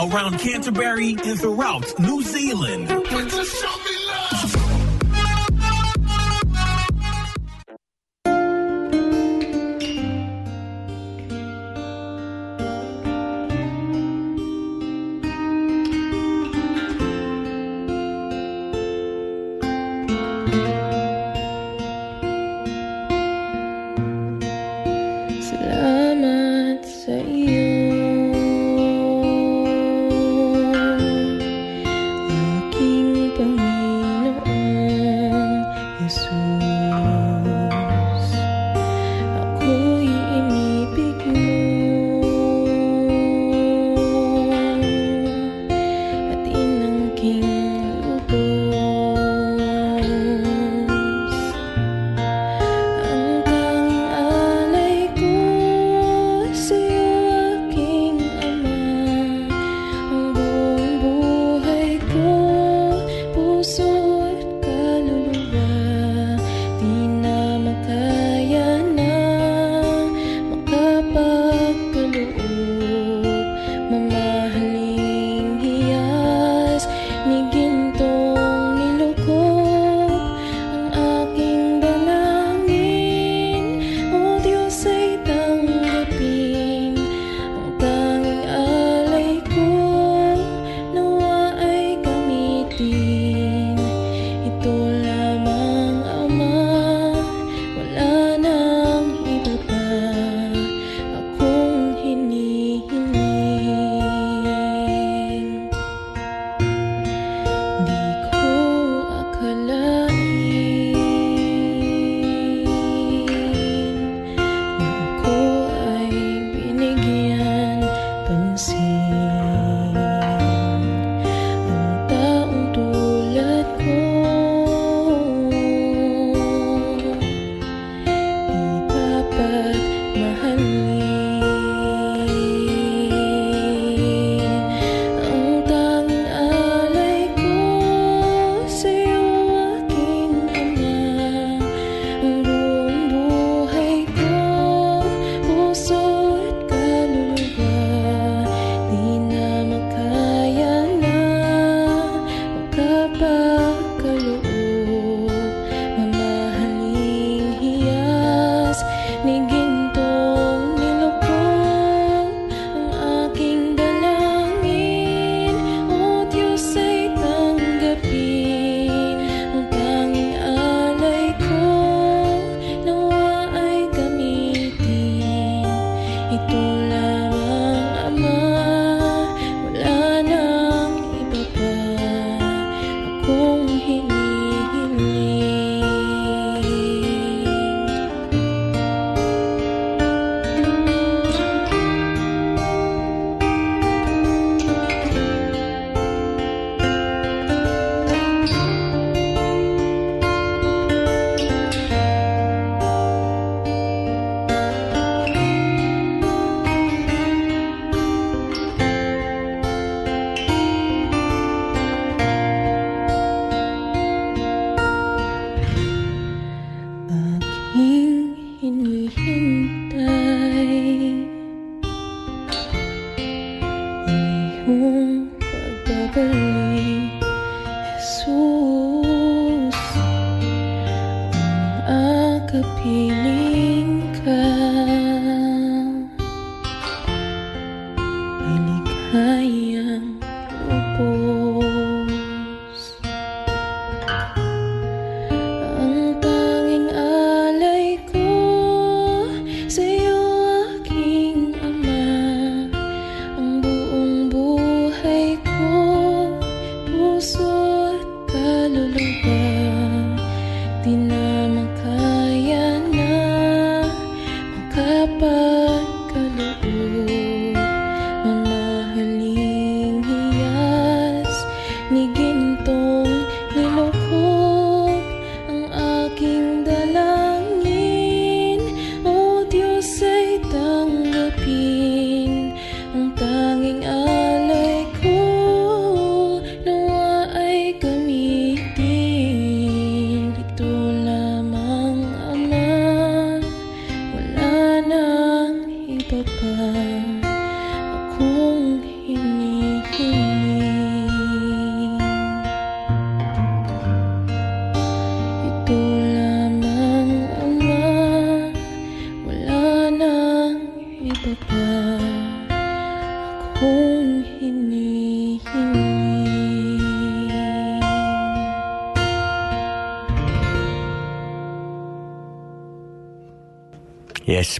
around Canterbury and throughout New Zealand.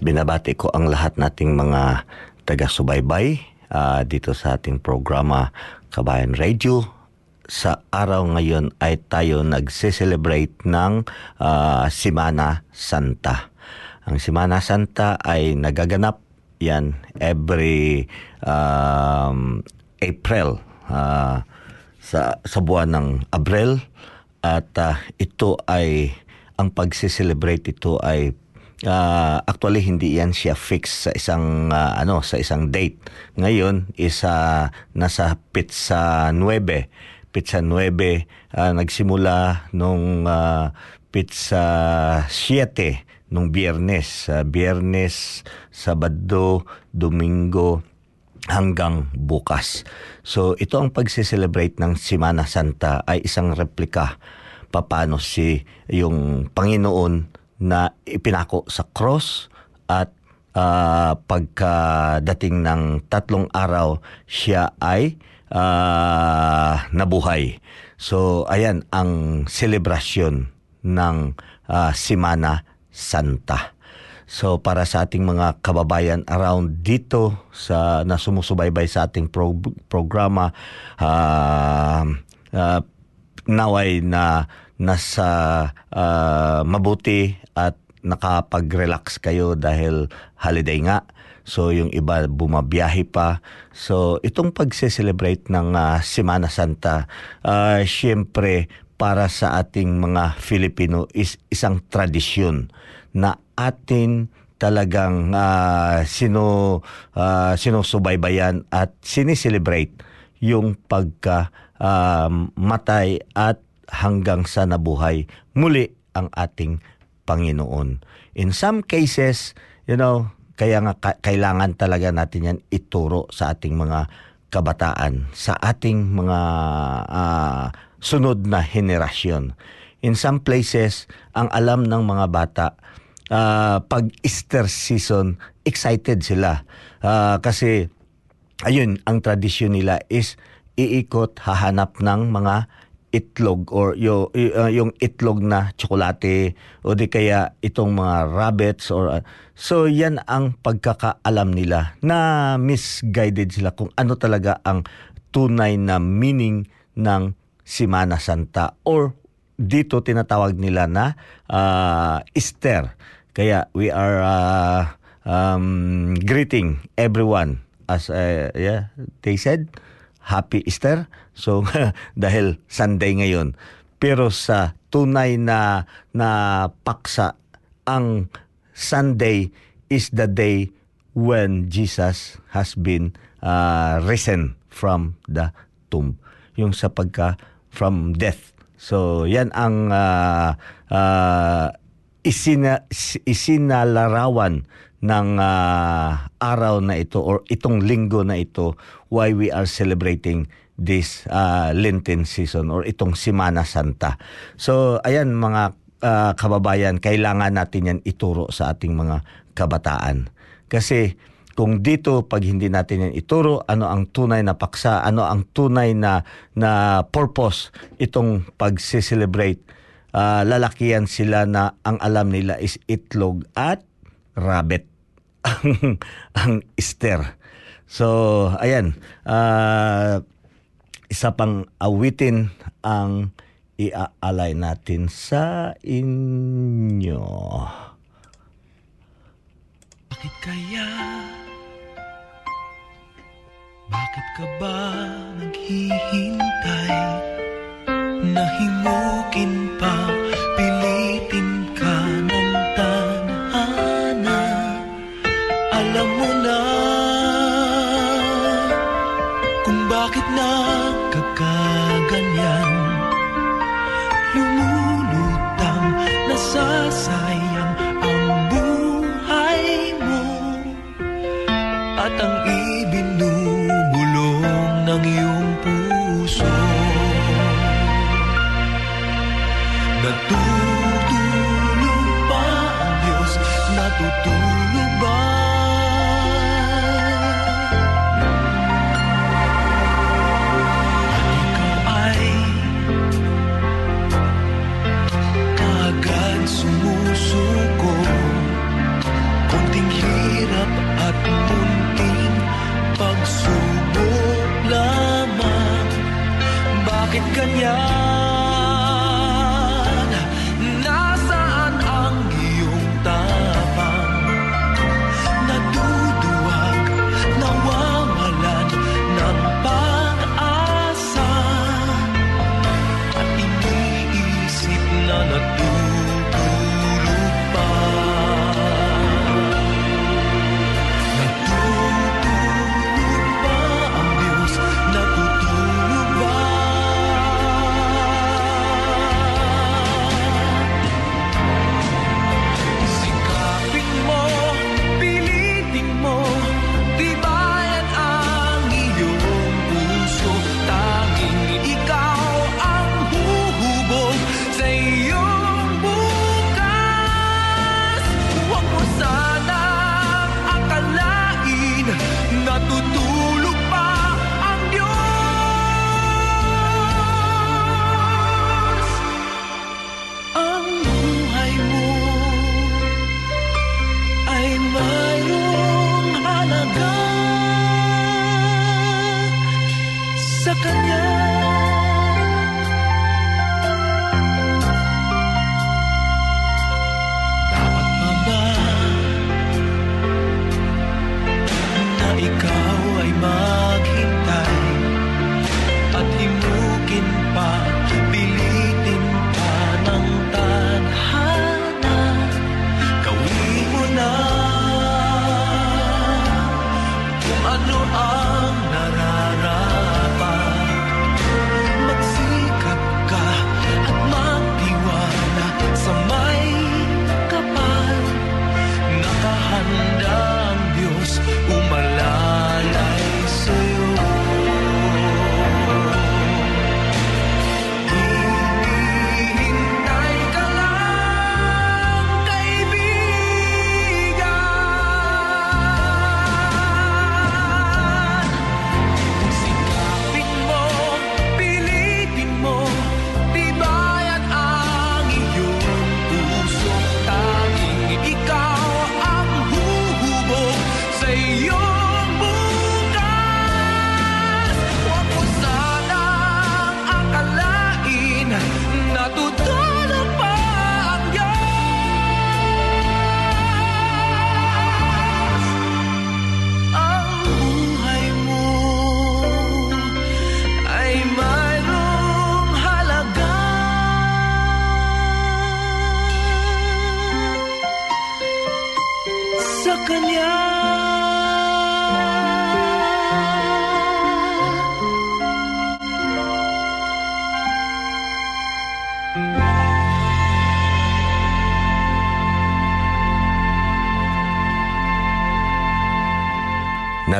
Binabati ko ang lahat nating mga taga-subaybay uh, dito sa ating programa Kabayan Radio. Sa araw ngayon ay tayo nagse-celebrate ng uh, Simana Santa. Ang Simana Santa ay nagaganap yan every um, April uh, sa, sa buwan ng Abril at uh, ito ay ang pagse-celebrate ito ay Uh, actually hindi yan siya fix sa isang uh, ano sa isang date. Ngayon isa nasa pizza 9. Pizza 9 uh, nagsimula nung uh, pizza 7 nung Biyernes, uh, Biyernes, Sabado, Domingo hanggang bukas. So ito ang pagse-celebrate ng Semana Santa ay isang replika paano si yung Panginoon na ipinako sa cross at uh, pagkadating ng tatlong araw siya ay uh, nabuhay. So ayan ang selebrasyon ng uh, Simana Santa. So para sa ating mga kababayan around dito sa na sumusubaybay sa ating pro- programa uh, uh, naway na nasa uh, mabuti at nakapag-relax kayo dahil holiday nga. So yung iba bumabiyahe pa. So itong pagse-celebrate ng uh, Semana Santa, uh, syempre para sa ating mga Filipino is isang tradisyon na atin talagang uh, sino uh, sinusubaybayan at siniselebrate yung pagka uh, matay at hanggang sa nabuhay muli ang ating Panginoon. In some cases, you know, kaya nga ka- kailangan talaga natin yan ituro sa ating mga kabataan, sa ating mga uh, sunod na henerasyon. In some places, ang alam ng mga bata, uh, pag Easter season, excited sila. Uh, kasi, ayun, ang tradisyon nila is iikot, hahanap ng mga itlog or yung, uh, yung itlog na tsokolate o di kaya itong mga rabbits or uh, so yan ang pagkakaalam nila na misguided sila kung ano talaga ang tunay na meaning ng Simana Santa or dito tinatawag nila na uh, Easter. Kaya we are uh, um, greeting everyone as uh, yeah they said Happy Easter. So dahil Sunday ngayon. Pero sa tunay na na paksa ang Sunday is the day when Jesus has been uh, risen from the tomb. Yung sa pagka from death. So yan ang uh, uh, isina, isinalarawan ng uh, araw na ito or itong linggo na ito why we are celebrating this uh, Lenten season or itong Semana Santa. So ayan mga uh, kababayan, kailangan natin yan ituro sa ating mga kabataan. Kasi kung dito pag hindi natin yan ituro, ano ang tunay na paksa, ano ang tunay na na purpose itong pag-celebrate, uh, lalakihan sila na ang alam nila is itlog at rabbit ang, ang Esther. So, ayan. Uh, isa pang awitin ang iaalay natin sa inyo. Bakit kaya? Bakit ka ba naghihintay? Nahimukin pa, Alam mo na ganyan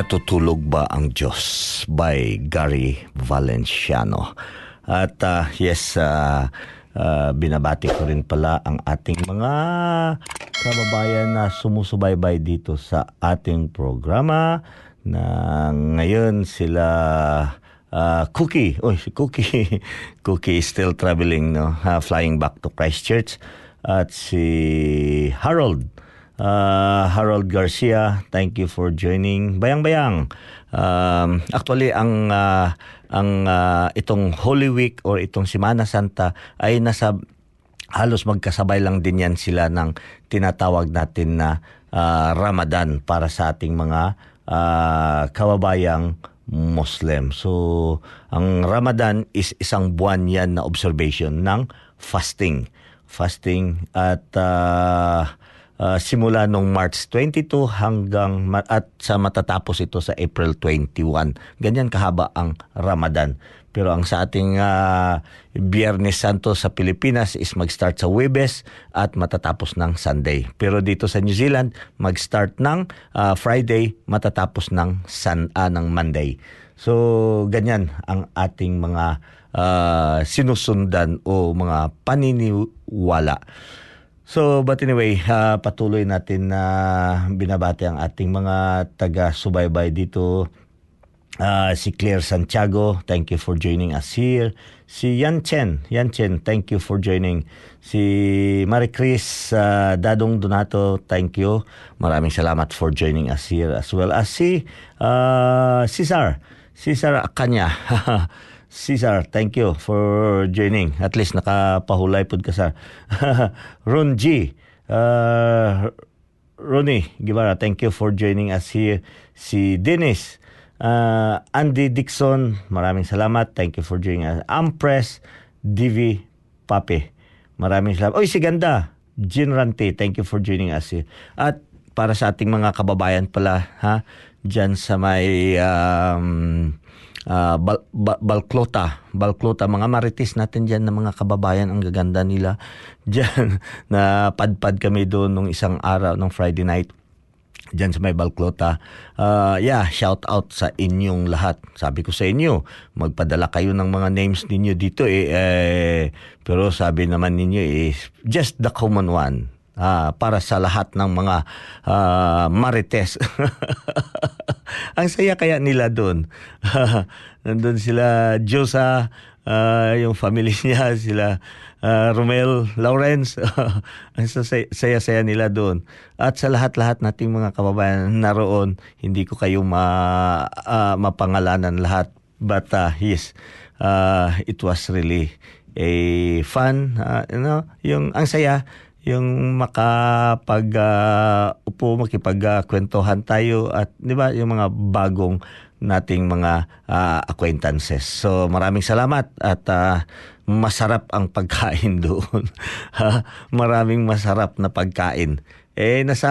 Natutulog ba ang Diyos by Gary Valenciano. At ah, yes, ah, ah, binabati ko rin pala ang ating mga kababayan na sumusubaybay dito sa ating programa na ngayon sila ah, Cookie. Oy, si Cookie. Cookie is still traveling, no? Ah, flying back to Christchurch. At si Harold. Uh, Harold Garcia, thank you for joining. Bayang-bayang. Um, actually ang uh, ang uh, itong Holy Week or itong Semana Santa ay nasa halos magkasabay lang din yan sila ng tinatawag natin na uh, Ramadan para sa ating mga uh, kababayang Muslim. So, ang Ramadan is isang buwan yan na observation ng fasting. Fasting at uh, uh, simula nung March 22 hanggang at sa matatapos ito sa April 21. Ganyan kahaba ang Ramadan. Pero ang sa ating uh, Biyernes Santo sa Pilipinas is mag-start sa Webes at matatapos ng Sunday. Pero dito sa New Zealand, mag-start ng uh, Friday, matatapos ng Sun, uh, ng Monday. So ganyan ang ating mga uh, sinusundan o mga paniniwala. So, but anyway, uh, patuloy natin na binabati ang ating mga taga-subaybay dito. Uh, si Claire Santiago, thank you for joining us here. Si Yan Chen, Yan Chen, thank you for joining. Si Marie Chris uh, Dadong Donato, thank you. Maraming salamat for joining us here as well as si uh, Cesar, Cesar Akanya. Cesar, thank you for joining. At least nakapahulay pod ka sa Ron G. Uh, Ronnie Guevara, thank you for joining us here. Si Dennis, uh, Andy Dixon, maraming salamat. Thank you for joining us. Ampress, Divi Pape, maraming salamat. Oy, si Ganda, Jean Rante, thank you for joining us here. At para sa ating mga kababayan pala, ha, dyan sa may um, uh, Bal- Bal- Balclota, Balclota, mga marites natin dyan na mga kababayan, ang gaganda nila. Dyan, na padpad kami doon nung isang araw, nung Friday night dyan sa may Balclota. Uh, yeah, shout out sa inyong lahat. Sabi ko sa inyo, magpadala kayo ng mga names ninyo dito eh, eh pero sabi naman ninyo is just the common one. Ah, para sa lahat ng mga ah, marites. Ang saya kaya nila doon. Nandun sila Josa, ah, yung family niya, sila ah, Romel, Lawrence. Ang saya-saya nila doon. At sa lahat-lahat nating mga kababayan naroon, hindi ko kayo ma, ah, mapangalanan lahat. But uh, yes, uh, it was really a fun, uh, you know, yung ang saya yung makapag uh, upo makipagkwentuhan tayo at 'di ba yung mga bagong nating mga uh, acquaintances. So maraming salamat at uh, masarap ang pagkain doon. Maraming masarap na pagkain. Eh nasa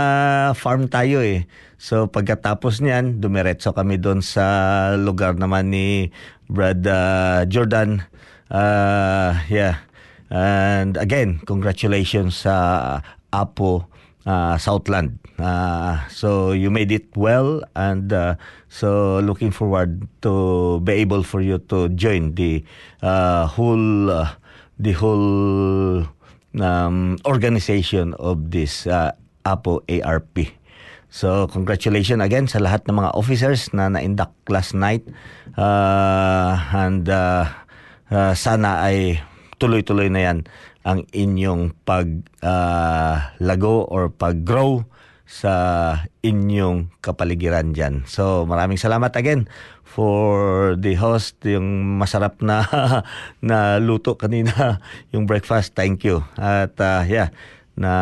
farm tayo eh. So pagkatapos niyan, dumiretso kami doon sa lugar naman ni Brad uh, Jordan. Uh, yeah. And again, congratulations sa Apo uh, Southland. Uh, so you made it well and uh, so looking forward to be able for you to join the uh, whole uh, the whole um, organization of this uh, Apo ARP. So congratulations again sa lahat ng mga officers na na-induct last night uh, and uh, uh, sana ay tuloy-tuloy na yan ang inyong pag ah, lago or pag-grow sa inyong kapaligiran dyan. So maraming salamat again for the host, yung masarap na na luto kanina, yung breakfast. Thank you. At ah, yeah, na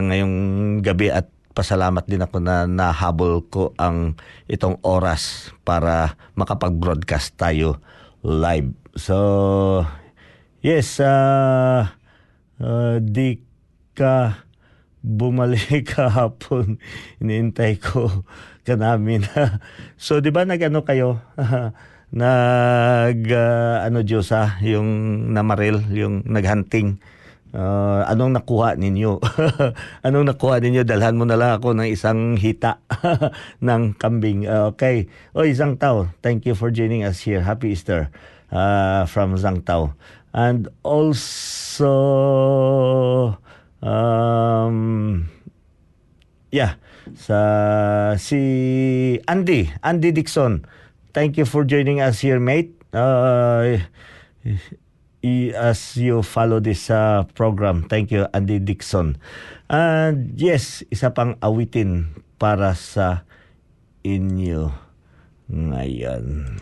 ngayong gabi at pasalamat din ako na nahabol ko ang itong oras para makapag-broadcast tayo live. So, yes, ah ah, di ka bumalik kahapon. Iniintay ko ka namin. so, di ba nag-ano kayo? nag, ah, ano Diyos ha? Yung namaril, yung naghunting. Ah, anong nakuha ninyo? anong nakuha ninyo? Dalhan mo na lang ako ng isang hita ng kambing. Ah, okay. O, isang tao. Thank you for joining us here. Happy Easter uh, from Zhangtao. And also, um, yeah, sa si Andy, Andy Dixon. Thank you for joining us here, mate. Uh, as you follow this uh, program. Thank you, Andy Dixon. And yes, isa pang awitin para sa inyo ngayon.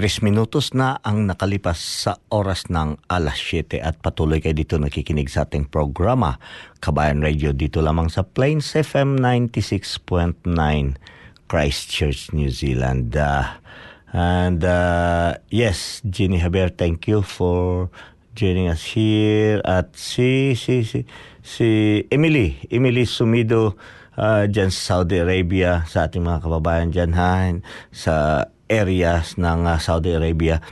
23 minutos na ang nakalipas sa oras ng alas 7 at patuloy kayo dito nakikinig sa ating programa Kabayan Radio dito lamang sa Plains FM 96.9 Christchurch, New Zealand. Uh, and uh, yes, Jenny Haber, thank you for joining us here at si si si, si Emily, Emily Sumido uh, dyan sa Saudi Arabia sa ating mga kababayan dyan ha, sa areas ng uh, Saudi Arabia.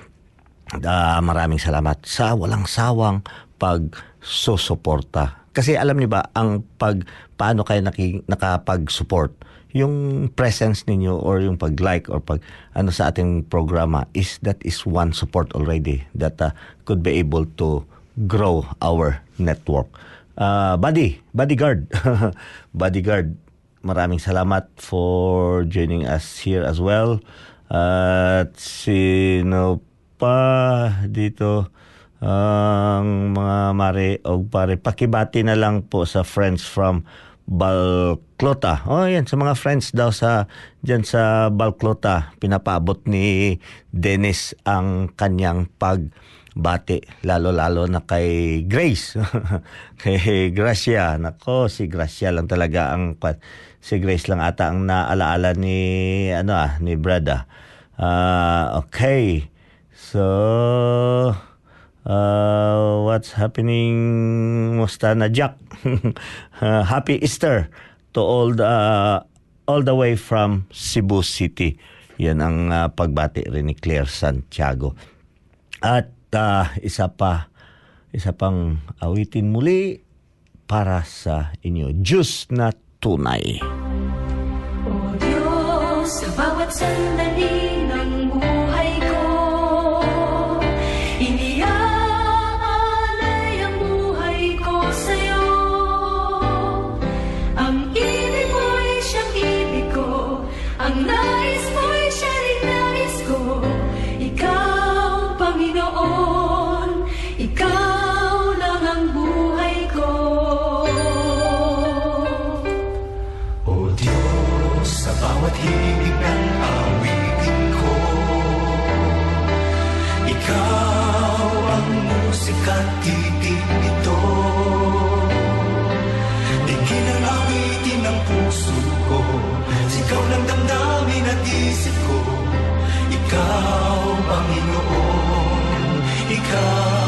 Ah, maraming salamat sa walang sawang pagsusuporta. Kasi alam niyo ba, ang pag paano kayo naki, nakapag-support, yung presence ninyo or yung pag-like or pag ano sa ating programa is that is one support already that uh, could be able to grow our network. Uh, buddy, bodyguard, bodyguard, maraming salamat for joining us here as well. At sino pa dito ang mga mare o pare pakibati na lang po sa friends from Balclota. Oh, yan sa mga friends daw sa diyan sa Balclota pinapabot ni Dennis ang kanyang pagbati lalo-lalo na kay Grace. kay Gracia. Nako, si Gracia lang talaga ang si Grace lang ata ang naalaala ni ano ah ni Brada. Ah, okay. So uh, what's happening? Mustana Jack? Uh, happy Easter to all the all the way from Cebu City. Yan ang uh, pagbati rin ni Claire Santiago. At uh, isa pa isa pang awitin muli para sa inyo. Diyos na tunay. O Diyos, sa bawat sandali Ikaw, Panginoon. Ikaw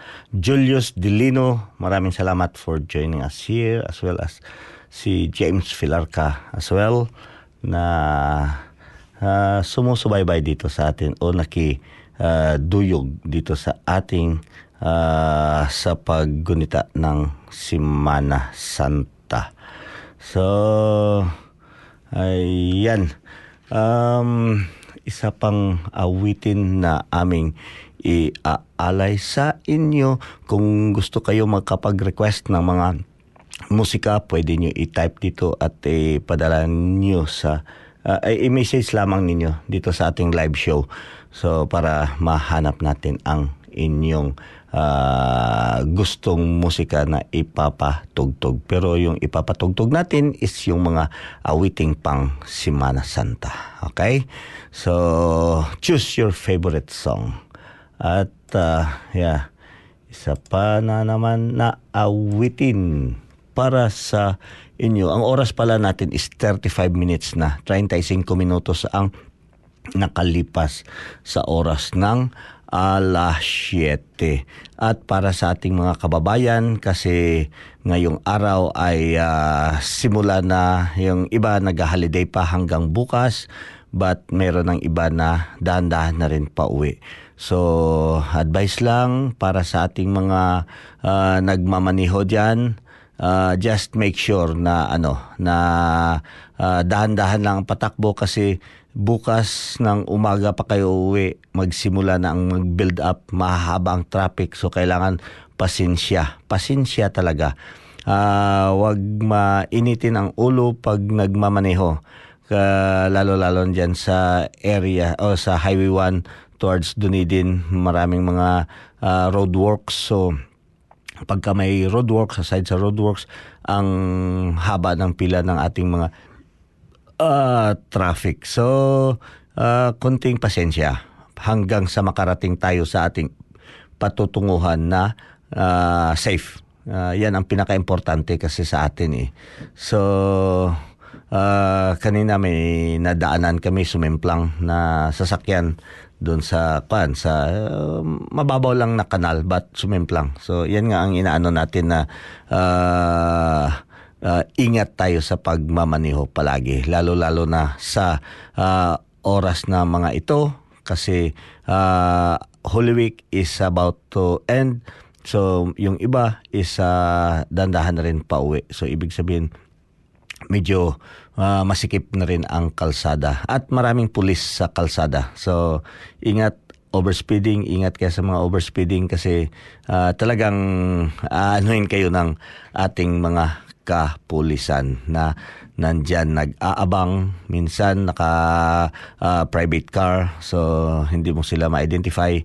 Julius Delino, maraming salamat for joining us here as well as si James Filarca as well na uh, sumusubaybay dito sa atin o naki uh, duyog dito sa ating uh, sa paggunita ng Simana Santa. So, ayan. Um, isa pang awitin na aming iaalay sa inyo. Kung gusto kayo magkapag-request ng mga musika, pwede nyo i-type dito at ipadala nyo sa uh, i-message lamang ninyo dito sa ating live show. So para mahanap natin ang inyong uh, gustong musika na ipapatugtog. Pero yung ipapatugtog natin is yung mga awiting pang Simana Santa. Okay? So, choose your favorite song. At, uh, yeah, isa pa na naman na awitin para sa inyo. Ang oras pala natin is 35 minutes na. 35 minutos ang nakalipas sa oras ng alas 7. At para sa ating mga kababayan kasi ngayong araw ay uh, simula na yung iba nag-holiday pa hanggang bukas but meron ng iba na dahan-dahan na rin pa uwi. So, advice lang para sa ating mga uh, nagmamaniho diyan, uh, just make sure na ano na uh, dahan-dahan lang patakbo kasi bukas ng umaga pa kayo uwi, magsimula na ang mag-build up, mahaba ang traffic. So, kailangan pasensya. Pasensya talaga. Uh, wag mainitin ang ulo pag nagmamaneho. Uh, lalo-lalo dyan sa area o sa Highway 1 towards Dunedin, maraming mga uh, roadworks. So, pagka may roadworks, aside sa roadworks, ang haba ng pila ng ating mga uh, traffic. So, uh, konting pasensya hanggang sa makarating tayo sa ating patutunguhan na uh, safe. Uh, yan ang pinaka-importante kasi sa atin eh. So, uh, kanina may nadaanan kami sumemplang na sasakyan doon sa kwan sa uh, mababaw lang na kanal but sumemplang. So, yan nga ang inaano natin na uh, uh, ingat tayo sa pagmamaniho palagi lalo-lalo na sa uh, oras na mga ito kasi uh, Holy Week is about to end so yung iba is uh, dandahan na rin pa uwi so ibig sabihin medyo uh, masikip na rin ang kalsada at maraming pulis sa kalsada. So ingat overspeeding, ingat kayo sa mga overspeeding kasi uh, talagang uh, anuhin kayo ng ating mga kapulisan na nandyan nag-aabang minsan naka uh, private car. So hindi mo sila ma-identify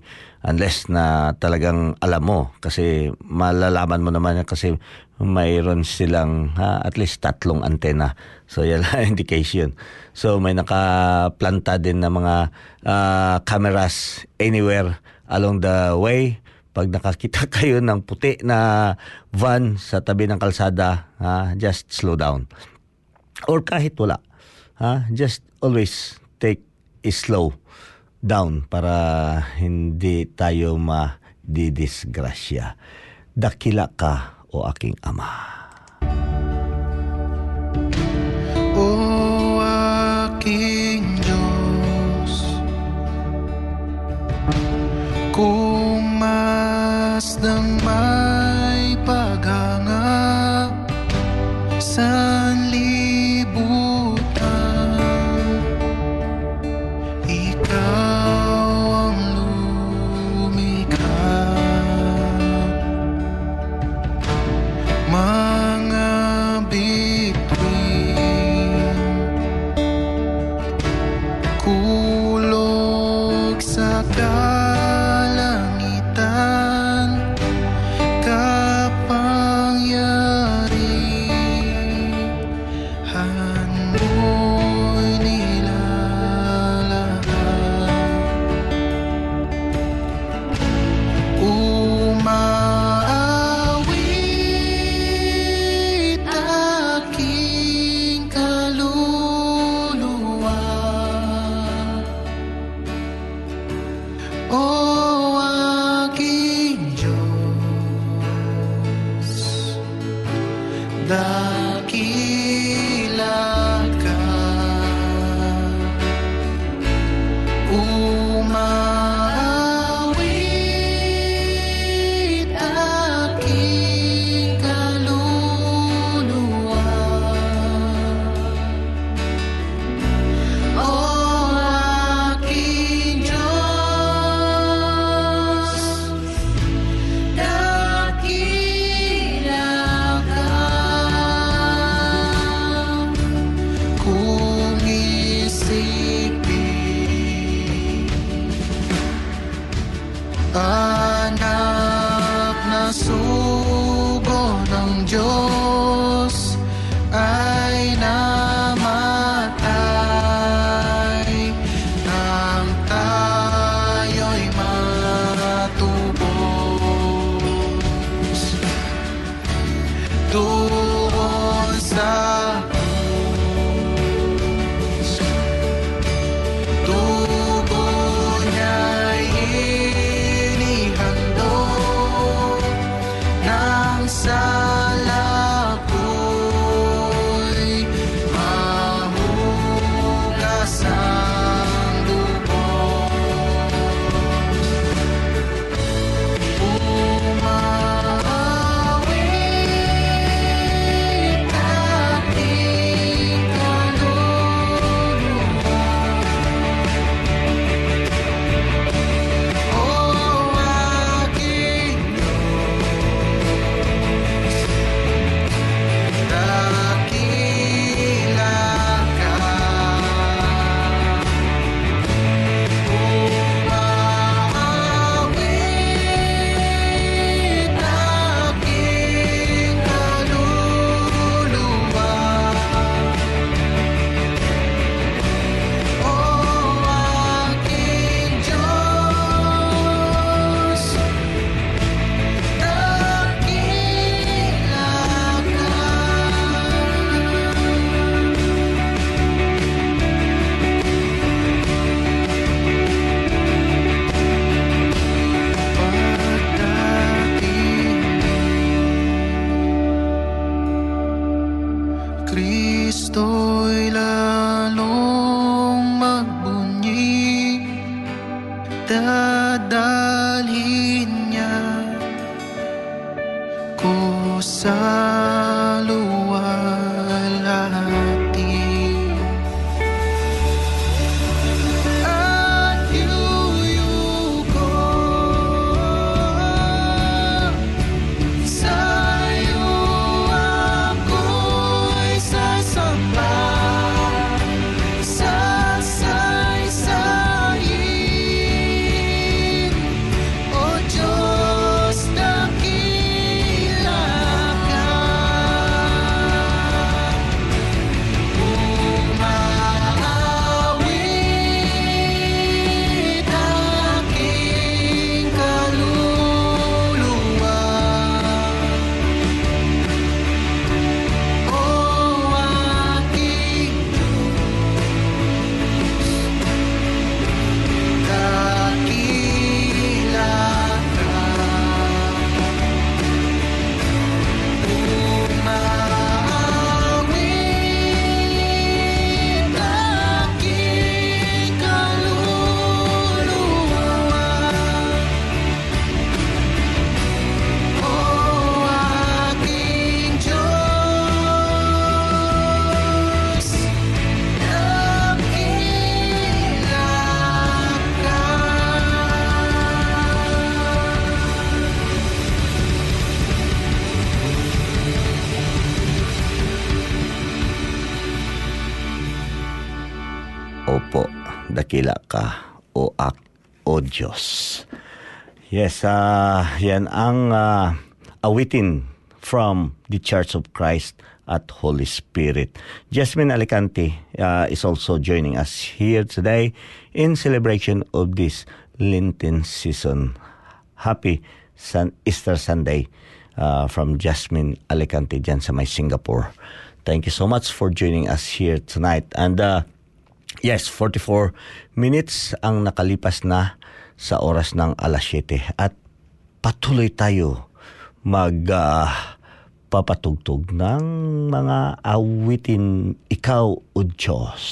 unless na talagang alam mo kasi malalaman mo naman kasi mayroon silang ha, at least tatlong antena so yan lang indication so may nakaplanta din na mga uh, cameras anywhere along the way pag nakakita kayo ng puti na van sa tabi ng kalsada, ha, just slow down. Or kahit wala, ha, just always take it slow down para hindi tayo ma-didisgrasya. Dakila ka o aking ama. O aking Diyos Kung masdang may paghanga Sa dakila ka o ak o Diyos. Yes, ah yan ang ah, awitin from the Church of Christ at Holy Spirit. Jasmine Alicante ah, is also joining us here today in celebration of this Lenten season. Happy Sun Easter Sunday ah, from Jasmine Alicante dyan sa may Singapore. Thank you so much for joining us here tonight. And uh, Yes, 44 minutes ang nakalipas na sa oras ng alas 7 at patuloy tayo mag ah, magpapatugtog ng mga awitin Ikaw o Diyos.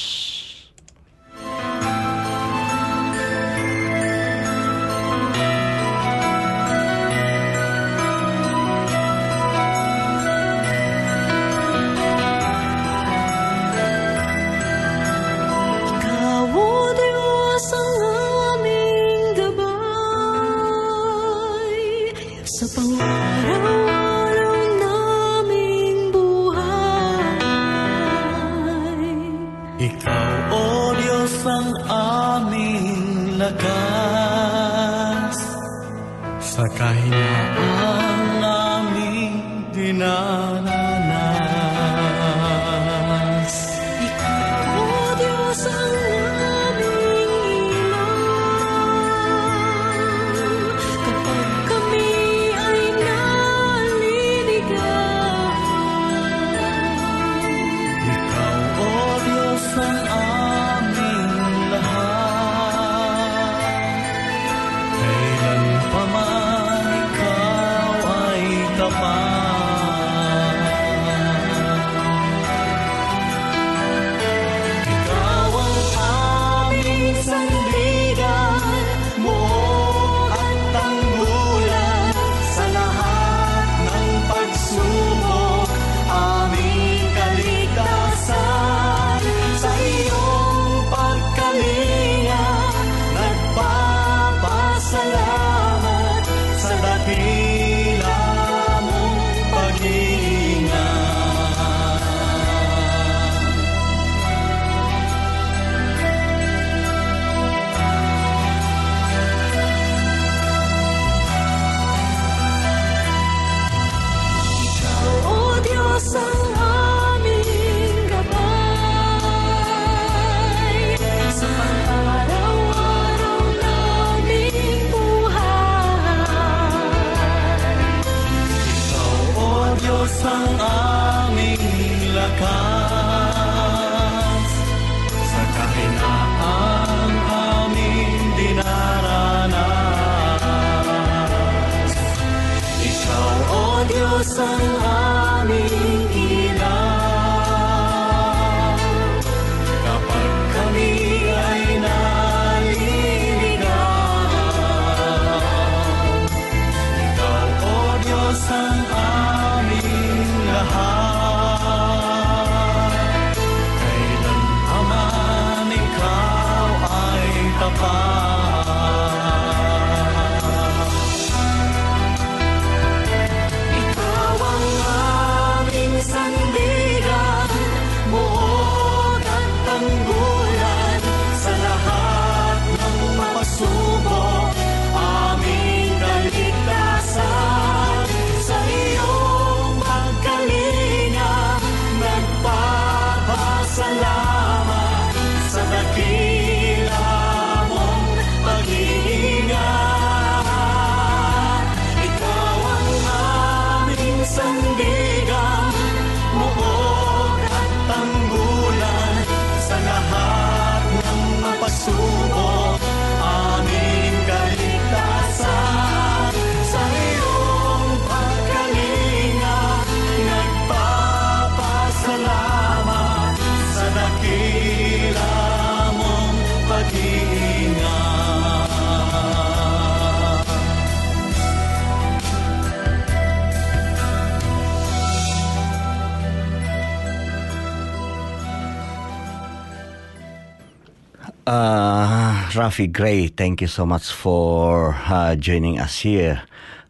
Rafi Gray, thank you so much for uh, joining us here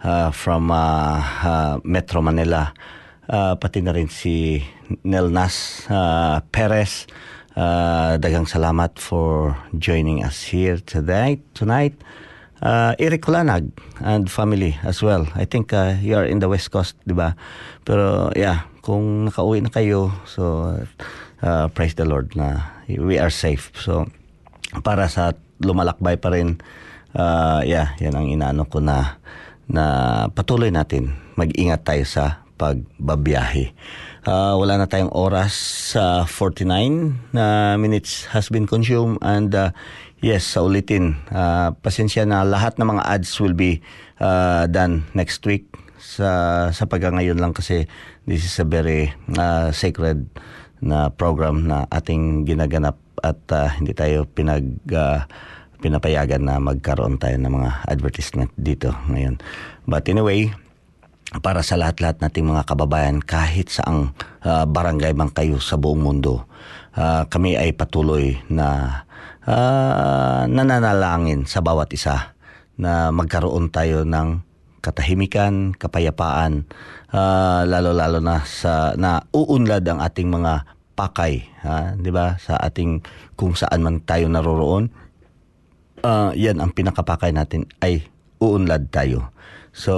uh, from uh, uh, Metro Manila. Uh, pati na rin si Nelnas uh, Perez. Uh, dagang salamat for joining us here tonight. tonight. Uh, Eric Lanag and family as well. I think uh, you are in the West Coast, di ba? Pero yeah, kung nakauwi na kayo, so uh, praise the Lord na we are safe. So para sa lumalakbay pa rin. Uh, yeah, yan ang inaano ko na na patuloy natin. Mag-ingat tayo sa pagbabiyahe. Uh, wala na tayong oras sa 49 na minutes has been consumed and uh, yes, sa ulitin, uh, pasensya na lahat ng mga ads will be uh, done next week. Sa sa pagkangayon lang kasi this is a very uh, sacred na program na ating ginaganap at uh, hindi tayo pinag uh, pinapayagan na magkaroon tayo ng mga advertisement dito ngayon. But anyway, para sa lahat-lahat nating mga kababayan kahit saang uh, barangay man kayo sa buong mundo, uh, kami ay patuloy na uh, nananalangin sa bawat isa na magkaroon tayo ng katahimikan, kapayapaan, uh, lalo-lalo na sa na uunlad ang ating mga pakay, ha, 'di ba? Sa ating kung saan man tayo naroroon. Uh, 'yan ang pinakapakay natin ay uunlad tayo. So,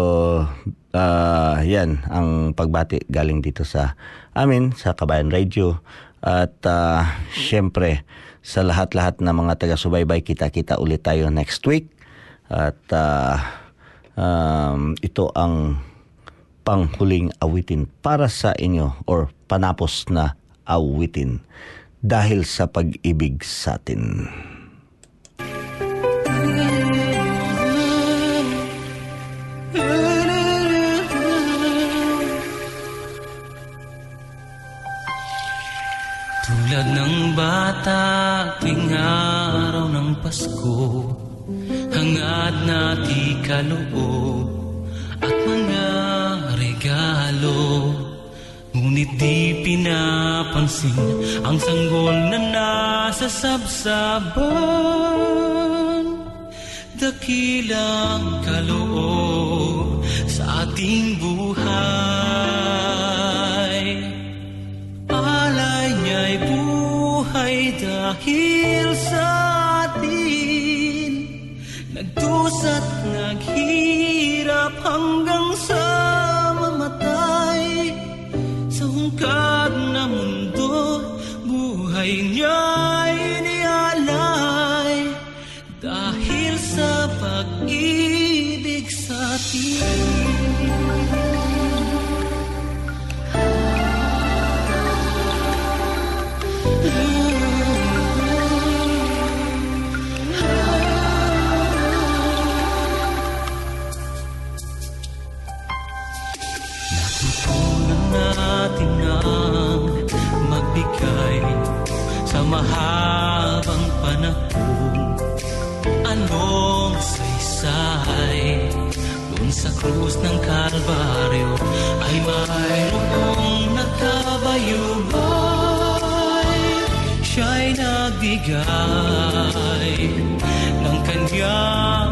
uh, 'yan ang pagbati galing dito sa amin sa Kabayan Radio at uh, syempre sa lahat-lahat ng mga taga-subaybay kita-kita ulit tayo next week at uh, um, ito ang panghuling awitin para sa inyo or panapos na awitin dahil sa pag-ibig sa atin. Tulad ng bata, tuwing araw ng Pasko Hangad na di at mga Ngunit di pinapansin ang sanggol na nasa sabsaban. Dakilang kaloob sa ating buhay. Alay niya'y buhay dahil sa atin. Nagdusa't naghirap hanggang buhay krus ng Kalbaryo ay mayroong nagkabayubay. Siya'y nagbigay ng kanyang.